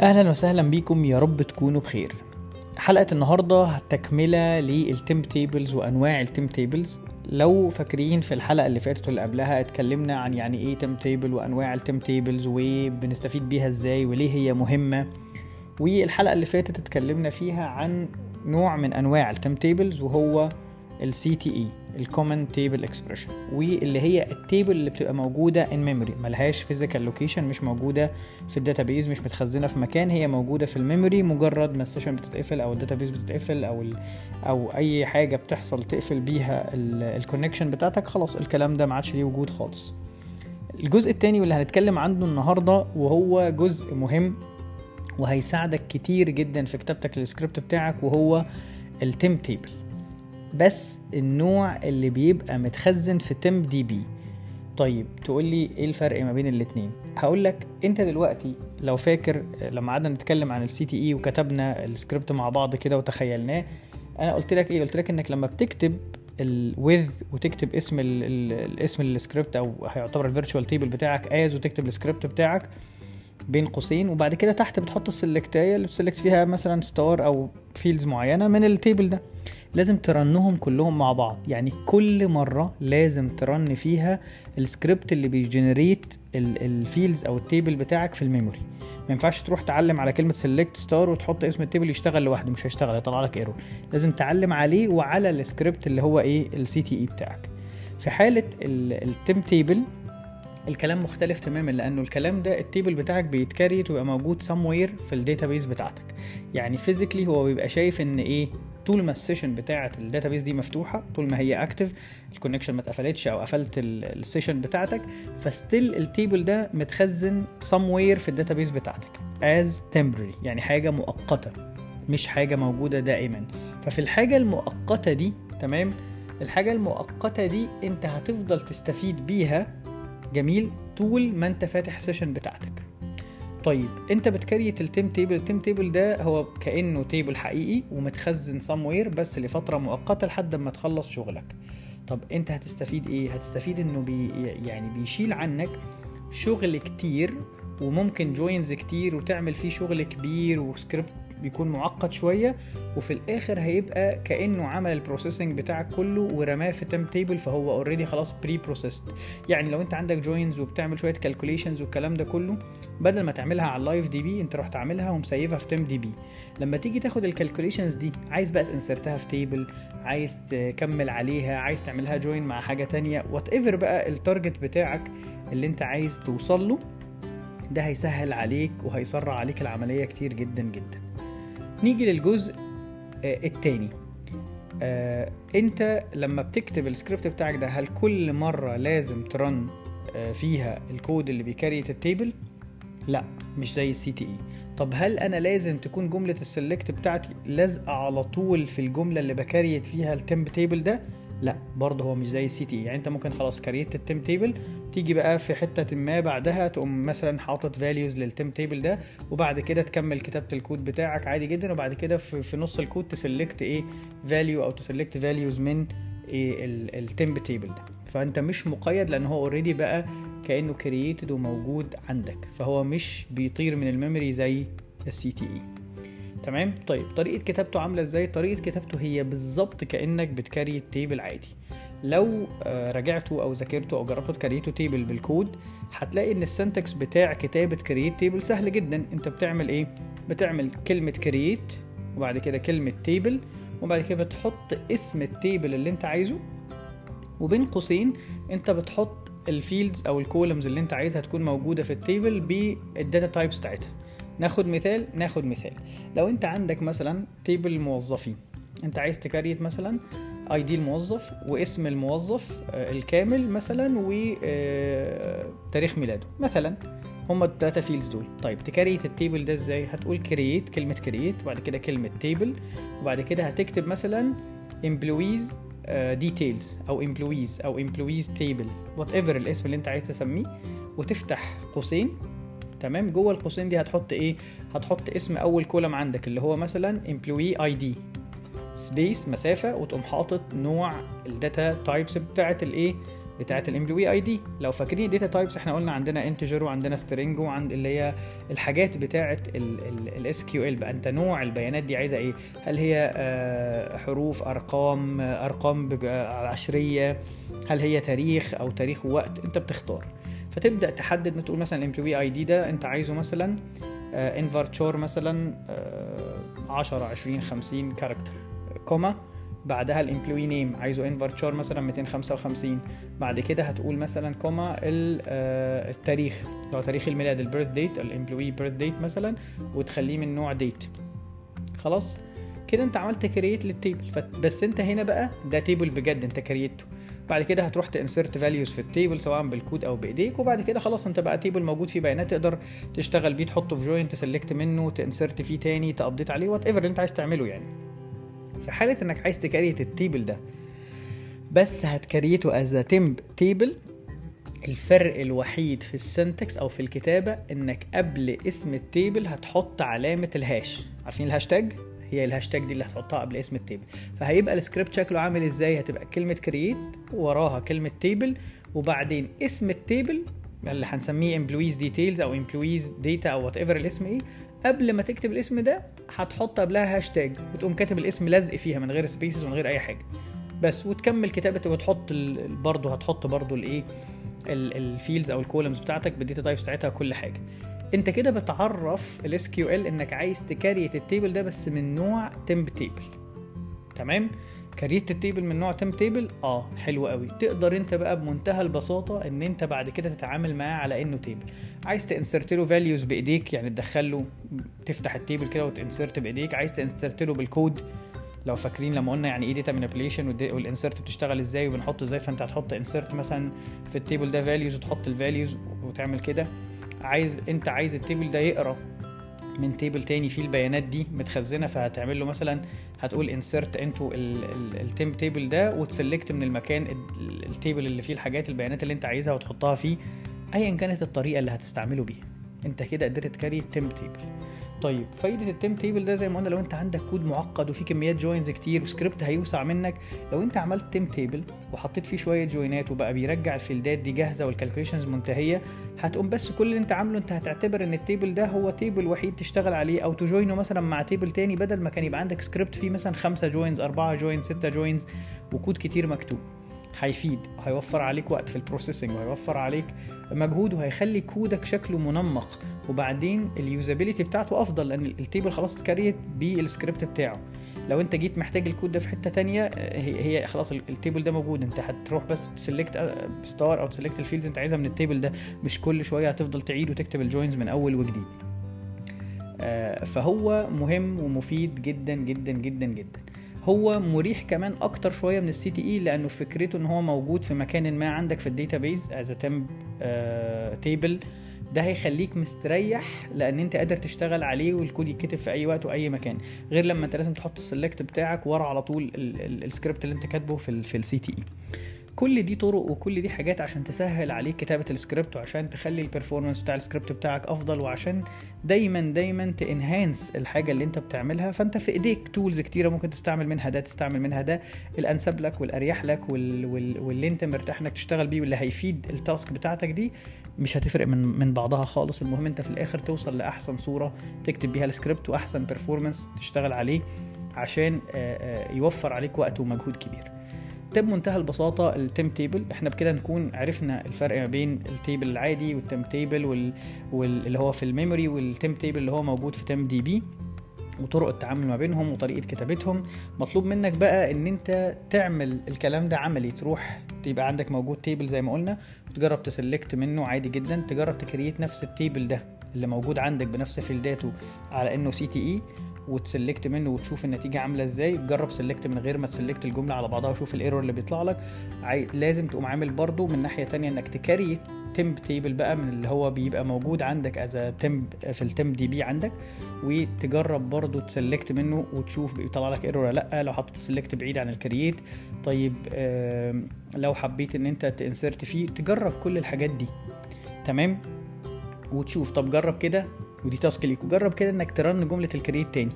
أهلا وسهلا بيكم يا رب تكونوا بخير. حلقة النهاردة تكملة لل temp tables وأنواع ال temp tables. لو فاكرين في الحلقة اللي فاتت واللي قبلها اتكلمنا عن يعني إيه temp table وأنواع ال temp tables وبنستفيد بيها إزاي وليه هي مهمة. والحلقة اللي فاتت اتكلمنا فيها عن نوع من أنواع ال temp tables وهو ال CTE ال common table expression واللي هي ال table اللي بتبقى موجودة in memory ملهاش physical location مش موجودة في ال database مش متخزنة في مكان هي موجودة في ال memory مجرد ما ال session بتتقفل أو ال database بتتقفل أو ال أو أي حاجة بتحصل تقفل بيها ال connection بتاعتك خلاص الكلام ده ما عادش ليه وجود خالص. الجزء التاني واللي هنتكلم عنه النهارده وهو جزء مهم وهيساعدك كتير جدا في كتابتك للسكريبت بتاعك وهو ال temp table بس النوع اللي بيبقى متخزن في temp DB. طيب تقول لي إيه الفرق ما بين الاتنين؟ هقول لك أنت دلوقتي لو فاكر لما قعدنا نتكلم عن ال CTE وكتبنا السكريبت مع بعض كده وتخيلناه أنا قلت لك إيه؟ قلت لك إنك لما بتكتب ال with وتكتب اسم ال الاسم السكريبت أو هيعتبر ال virtual table بتاعك as وتكتب السكريبت بتاعك بين قوسين وبعد كده تحت بتحط ال selectاية اللي بت select فيها مثلا star أو fields معينة من ال table ده. لازم ت run هم كلهم مع بعض. يعني كل مرة لازم ت run فيها السكريبت اللي بيجنريت الفيلدز أو التيبل بتاعك في ال memory. ما ينفعش تروح تعلم على كلمة select star وتحط اسم ال table يشتغل لوحده مش هيشتغل هيطلع لك error لازم تعلم عليه وعلى السكريبت اللي هو إيه ال CTE بتاعك. في حالة ال temp table الكلام مختلف تماما لأنه الكلام ده ال table بتاعك بيت create ويبقى موجود somewhere في ال database بتاعتك. يعني physically هو بيبقى شايف إن إيه طول ما ال session بتاعة ال database دي مفتوحة طول ما هي active ال connection ما اتقفلتش أو قفلت ال session بتاعتك ف still ال table ده متخزن somewhere في ال database بتاعتك as temporary يعني حاجة مؤقتة مش حاجة موجودة دائما. ففي الحاجة المؤقتة دي تمام؟ الحاجة المؤقتة دي أنت هتفضل تستفيد بيها جميل طول ما انت فاتح ال session بتاعتك. طيب انت بت create ال temp table ال temp table ده هو كأنه table حقيقي ومتخزن somewhere بس لفترة مؤقتة لحد ما تخلص شغلك. طب انت هتستفيد إيه؟ هتستفيد انه بي يعني بيشيل عنك شغل كتير وممكن joins كتير وتعمل فيه شغل كبير وسكريبت بيكون معقد شوية وفي الآخر هيبقى كأنه عمل ال processing بتاعك كله ورماه في temp table فهو already خلاص pre-processed يعني لو انت عندك joins وبتعمل شوية calculations والكلام ده كله بدل ما تعملها على ال live DB انت رحت عاملها وم save ها في temp DB لما تيجي تاخد ال calculations دي عايز بقى ت insert ها في table عايز تكمل عليها عايز تعملها join مع حاجة تانية whatever بقى ال target بتاعك اللي انت عايز توصل له ده هيسهل عليك وهيسرع عليك العملية كتير جدا جدا. نيجي للجزء آه التاني. آه انت لما بتكتب السكريبت بتاعك ده هل كل مرة لازم ت run آه فيها الكود اللي بي create ال table؟ لا مش زي ال CTE طب هل أنا لازم تكون جملة ال select بتاعتي لازقة على طول في الجملة اللي ب create فيها ال temp table ده؟ لا برضه هو مش زي ال CTE. يعني انت ممكن خلاص create ال temp table تيجي بقى في حتة ما بعدها تقوم مثلا حاطط values لل temp table ده وبعد كده تكمل كتابة الكود بتاعك عادي جدا وبعد كده في, في نص الكود ت select إيه value أو ت select values من إيه ال temp table ده. فأنت مش مقيد لأن هو already بقى كأنه created وموجود عندك. فهو مش بيطير من ال memory زي ال CTE تمام؟ طيب طريقة كتابته عاملة إزاي؟ طريقة كتابته هي بالظبط كأنك بت create table عادي. لو راجعتوا أو ذاكرتوا أو جربتوا ت create وا table بالكود هتلاقي إن ال syntax بتاع كتابة create table سهل جدا. أنت بتعمل إيه؟ بتعمل كلمة create وبعد كده كلمة table وبعد كده بتحط اسم ال table اللي أنت عايزه. وبين قوسين أنت بتحط ال fields أو ال columns اللي أنت عايزها تكون موجودة في ال table بال data types بتاعتها. ناخد مثال ناخد مثال. لو انت عندك مثلا table الموظفين انت عايز ت create مثلا ID الموظف واسم الموظف الكامل مثلا وتاريخ ميلاده. مثلا هما ال data fields دول. طيب ت create ال table ده إزاي؟ هتقول كرييت كلمة create وبعد كده كلمة table وبعد كده هتكتب مثلا employees details أو employees أو employees table whatever الاسم اللي انت عايز تسميه وتفتح قوسين تمام؟ جوه القوسين دي هتحط إيه؟ هتحط اسم أول column عندك اللي هو مثلا employee ID space مسافة وتقوم حاطط نوع ال data types بتاعت الإيه؟ بتاعه ال employee ID لو فاكرين ال data types إحنا قلنا عندنا integer وعندنا string وعند اللي هي الحاجات بتاعه ال SQL بقى. أنت نوع البيانات دي عايزة إيه؟ هل هي آه، حروف أرقام أرقام آه، عشرية؟ هل هي تاريخ أو تاريخ ووقت؟ أنت بتختار. فتبدأ تحدد تقول مثلا ال employee ID ده أنت عايزه مثلا nvarchar مثلا آه، 10 20 50 character comma. بعدها ال employee name عايزه nvarchar مثلا 255 بعد كده هتقول مثلا comma آه، التاريخ لو تاريخ الميلاد ال birth date ال employee birth date مثلا وتخليه من نوع date خلاص؟ كده انت عملت create لل table بس انت هنا بقى ده table بجد انت create ته بعد كده هتروح ت insert values في ال table سواء بالكود أو بإيديك وبعد كده خلاص انت بقى table موجود فيه بيانات تقدر تشتغل بيه تحطه في join ت select منه ت insert فيه تاني ت update عليه whatever اللي انت عايز تعمله يعني. في حالة انك عايز ت create ال table ده بس هت create ه as temp table الفرق الوحيد في ال syntax أو في الكتابة إنك قبل اسم ال table هتحط علامة الهاش. عارفين الهاشتاج؟ هي الهاشتاج دي اللي هتحطها قبل اسم ال table. فهيبقى السكريبت شكله عامل إزاي؟ هتبقى كلمة create وراها كلمة table وبعدين اسم ال table اللي هنسميه employees details أو employees data أو whatever الاسم إيه قبل ما تكتب الاسم ده هتحط قبلها هاشتاج وتقوم كاتب الاسم لزق فيها من غير spaces ومن غير أي حاجة. بس وتكمل كتابة وتحط برضه هتحط برضه الإيه ال fields أو ال columns بتاعتك بال data types بتاعتها كل حاجة. انت كده بتعرف ال SQL انك عايز ت create ال table ده بس من نوع temp table تمام؟ create ال table من نوع temp table آه حلو قوي. تقدر انت بقى بمنتهى البساطة ان انت بعد كده تتعامل معاه على انه table عايز ت insert له values بإيديك يعني تدخل له تفتح ال table كده وت insert بإيديك. عايز ت insert له بالكود لو فاكرين لما قلنا يعني إيه data manipulation وال insert بتشتغل إزاي وبنحط إزاي فأنت هتحط insert مثلا في ال table ده values وتحط ال values وتعمل كده. عايز انت عايز ال table ده يقرا من table تاني فيه البيانات دي متخزنة فهتعمل له مثلا هتقول insert into ال temp table ده وت select من المكان ال table اللي فيه الحاجات البيانات اللي انت عايزها وتحطها فيه ايا كانت الطريقة اللي هتستعمله بيها. انت كده قدرت ت create ال temp table طيب فايدة ال temp table ده زي ما قلنا لو انت عندك كود معقد وفي كميات joins كتير وسكريبت هيوسع منك لو انت عملت temp table وحطيت فيه شوية join ات وبقى بيرجع ال field ات دي جاهزة وال calculations منتهية هتقوم بس كل اللي انت عامله انت هتعتبر ان ال table ده هو table وحيد تشتغل عليه أو ت join ه مثلا مع table تاني بدل ما كان يبقى عندك سكريبت فيه مثلا خمسة joins أربعة joins ستة joins وكود كتير مكتوب. هيفيد هيوفر عليك وقت في ال processing وهيوفر عليك مجهود وهيخلي كودك شكله منمق. وبعدين ال usability بتاعته أفضل لأن ال table خلاص ات create بال script بتاعه. لو أنت جيت محتاج الكود ده في حتة تانية هي, هي خلاص ال table ده موجود. أنت هتروح بس ت select star أو ت select ال fields أنت عايزها من ال table ده. مش كل شوية هتفضل تعيد وتكتب ال joins من أول وجديد. فهو مهم ومفيد جدا جدا جدا جدا. هو مريح كمان أكتر شوية من ال CTE لأنه فكرته إن هو موجود في مكان ما عندك في ال database as temp table ده هيخليك مستريح لأن أنت قادر تشتغل عليه والكود يتكتب في أي وقت وأي مكان. غير لما أنت لازم تحط ال select بتاعك ورا على طول السكريبت اللي أنت كاتبه في ال CTE كل دي طرق وكل دي حاجات عشان تسهل عليك كتابة السكريبت وعشان تخلي ال performance بتاع السكريبت بتاعك أفضل وعشان دايما دايما ت enhance الحاجة اللي أنت بتعملها. فأنت في إيديك tools كتيرة ممكن تستعمل منها ده تستعمل منها ده. الأنسب لك والأريح لك وال... وال... واللي أنت مرتاح إنك تشتغل بيه واللي هيفيد ال task بتاعتك دي مش هتفرق من من بعضها خالص. المهم أنت في الآخر توصل لأحسن صورة تكتب بيها السكريبت وأحسن performance تشتغل عليه عشان يوفر عليك وقت ومجهود كبير. بمنتهى البساطة ال temp table. إحنا بكده نكون عرفنا الفرق ما بين ال table العادي وال temp table وال... وال... اللي هو في ال memory وال temp table اللي هو موجود في temp DB وطرق التعامل ما بينهم وطريقة كتابتهم. مطلوب منك بقى إن أنت تعمل الكلام ده عملي. تروح تبقى عندك موجود table زي ما قلنا وتجرب ت select منه عادي جدا. تجرب ت create نفس ال table ده اللي موجود عندك بنفس فيلداته على إنه CTE. وت select منه وتشوف النتيجة عاملة إزاي. جرب select من غير ما ت select الجملة على بعضها وشوف ال error اللي بيطلع لك. عاي... لازم تقوم عامل برضو من ناحية تانية إنك ت create temp table بقى من اللي هو بيبقى موجود عندك as temp في ال temp DB عندك. وتجرب برضو ت select منه وتشوف بيطلع لك error ولا لأ. لو حطيت select بعيد عن ال create طيب آه لو حبيت إن أنت ت insert فيه تجرب كل الحاجات دي. تمام؟ وتشوف. طب جرب كده. ودي task ليك. وجرب كده إنك ت run جملة ال create تاني.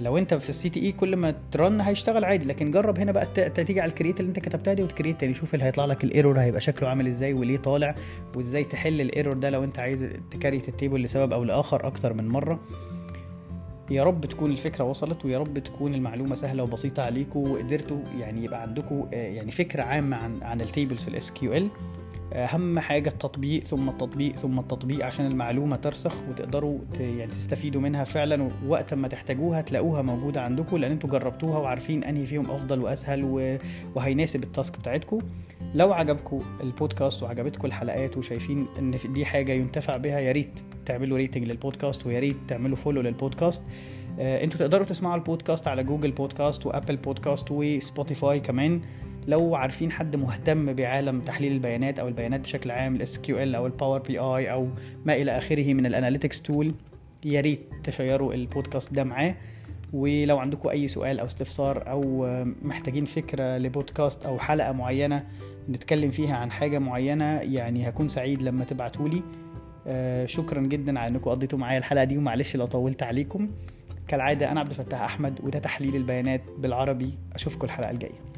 لو أنت في ال CTE كل ما ت run هيشتغل عادي لكن جرب هنا بقى تيجي على ال create اللي أنت كتبتها دي وت create تاني. شوف اللي هيطلع لك ال error هيبقى شكله عامل إزاي وليه طالع وإزاي تحل ال error ده لو أنت عايز ت create ال table لسبب أو لآخر أكتر من مرة. يا رب تكون الفكرة وصلت ويا رب تكون المعلومة سهلة وبسيطة عليكم وقدرتوا يعني يبقى عندكم يعني فكرة عامة عن عن ال tables في ال SQL أهم حاجة التطبيق ثم التطبيق ثم التطبيق عشان المعلومة ترسخ وتقدروا يعني تستفيدوا منها فعلا ووقت ما تحتاجوها تلاقوها موجودة عندكم لأن أنتوا جربتوها وعارفين أنهي فيهم أفضل وأسهل وهيناسب ال task بتاعتكم. لو عجبكم البودكاست وعجبتكم الحلقات وشايفين إن دي حاجة ينتفع بها يا ريت تعملوا rating للبودكاست ويا ريت تعملوا follow للبودكاست. آه، أنتوا تقدروا تسمعوا البودكاست على Google Podcast و Apple Podcast و Spotify كمان. لو عارفين حد مهتم بعالم تحليل البيانات أو البيانات بشكل عام ال SQL أو ال Power BI أو ما إلى آخره من ال analytics tool يا ريت تشيروا البودكاست ده معاه. ولو عندكم أي سؤال أو استفسار أو محتاجين فكرة لبودكاست أو حلقة معينة نتكلم فيها عن حاجة معينة يعني هكون سعيد لما تبعتولي. آه، شكرا جدا على إنكم قضيتوا معايا الحلقة دي ومعلش لو طولت عليكم. كالعادة أنا عبد الفتاح أحمد وده تحليل البيانات بالعربي. أشوفكم الحلقة الجاية.